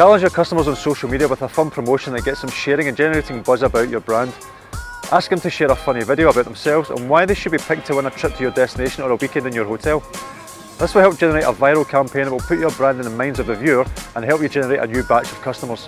Challenge your customers on social media with a fun promotion that gets them sharing and generating buzz about your brand. Ask them to share a funny video about themselves and why they should be picked to win a trip to your destination or a weekend in your hotel. This will help generate a viral campaign that will put your brand in the minds of the viewer and help you generate a new batch of customers.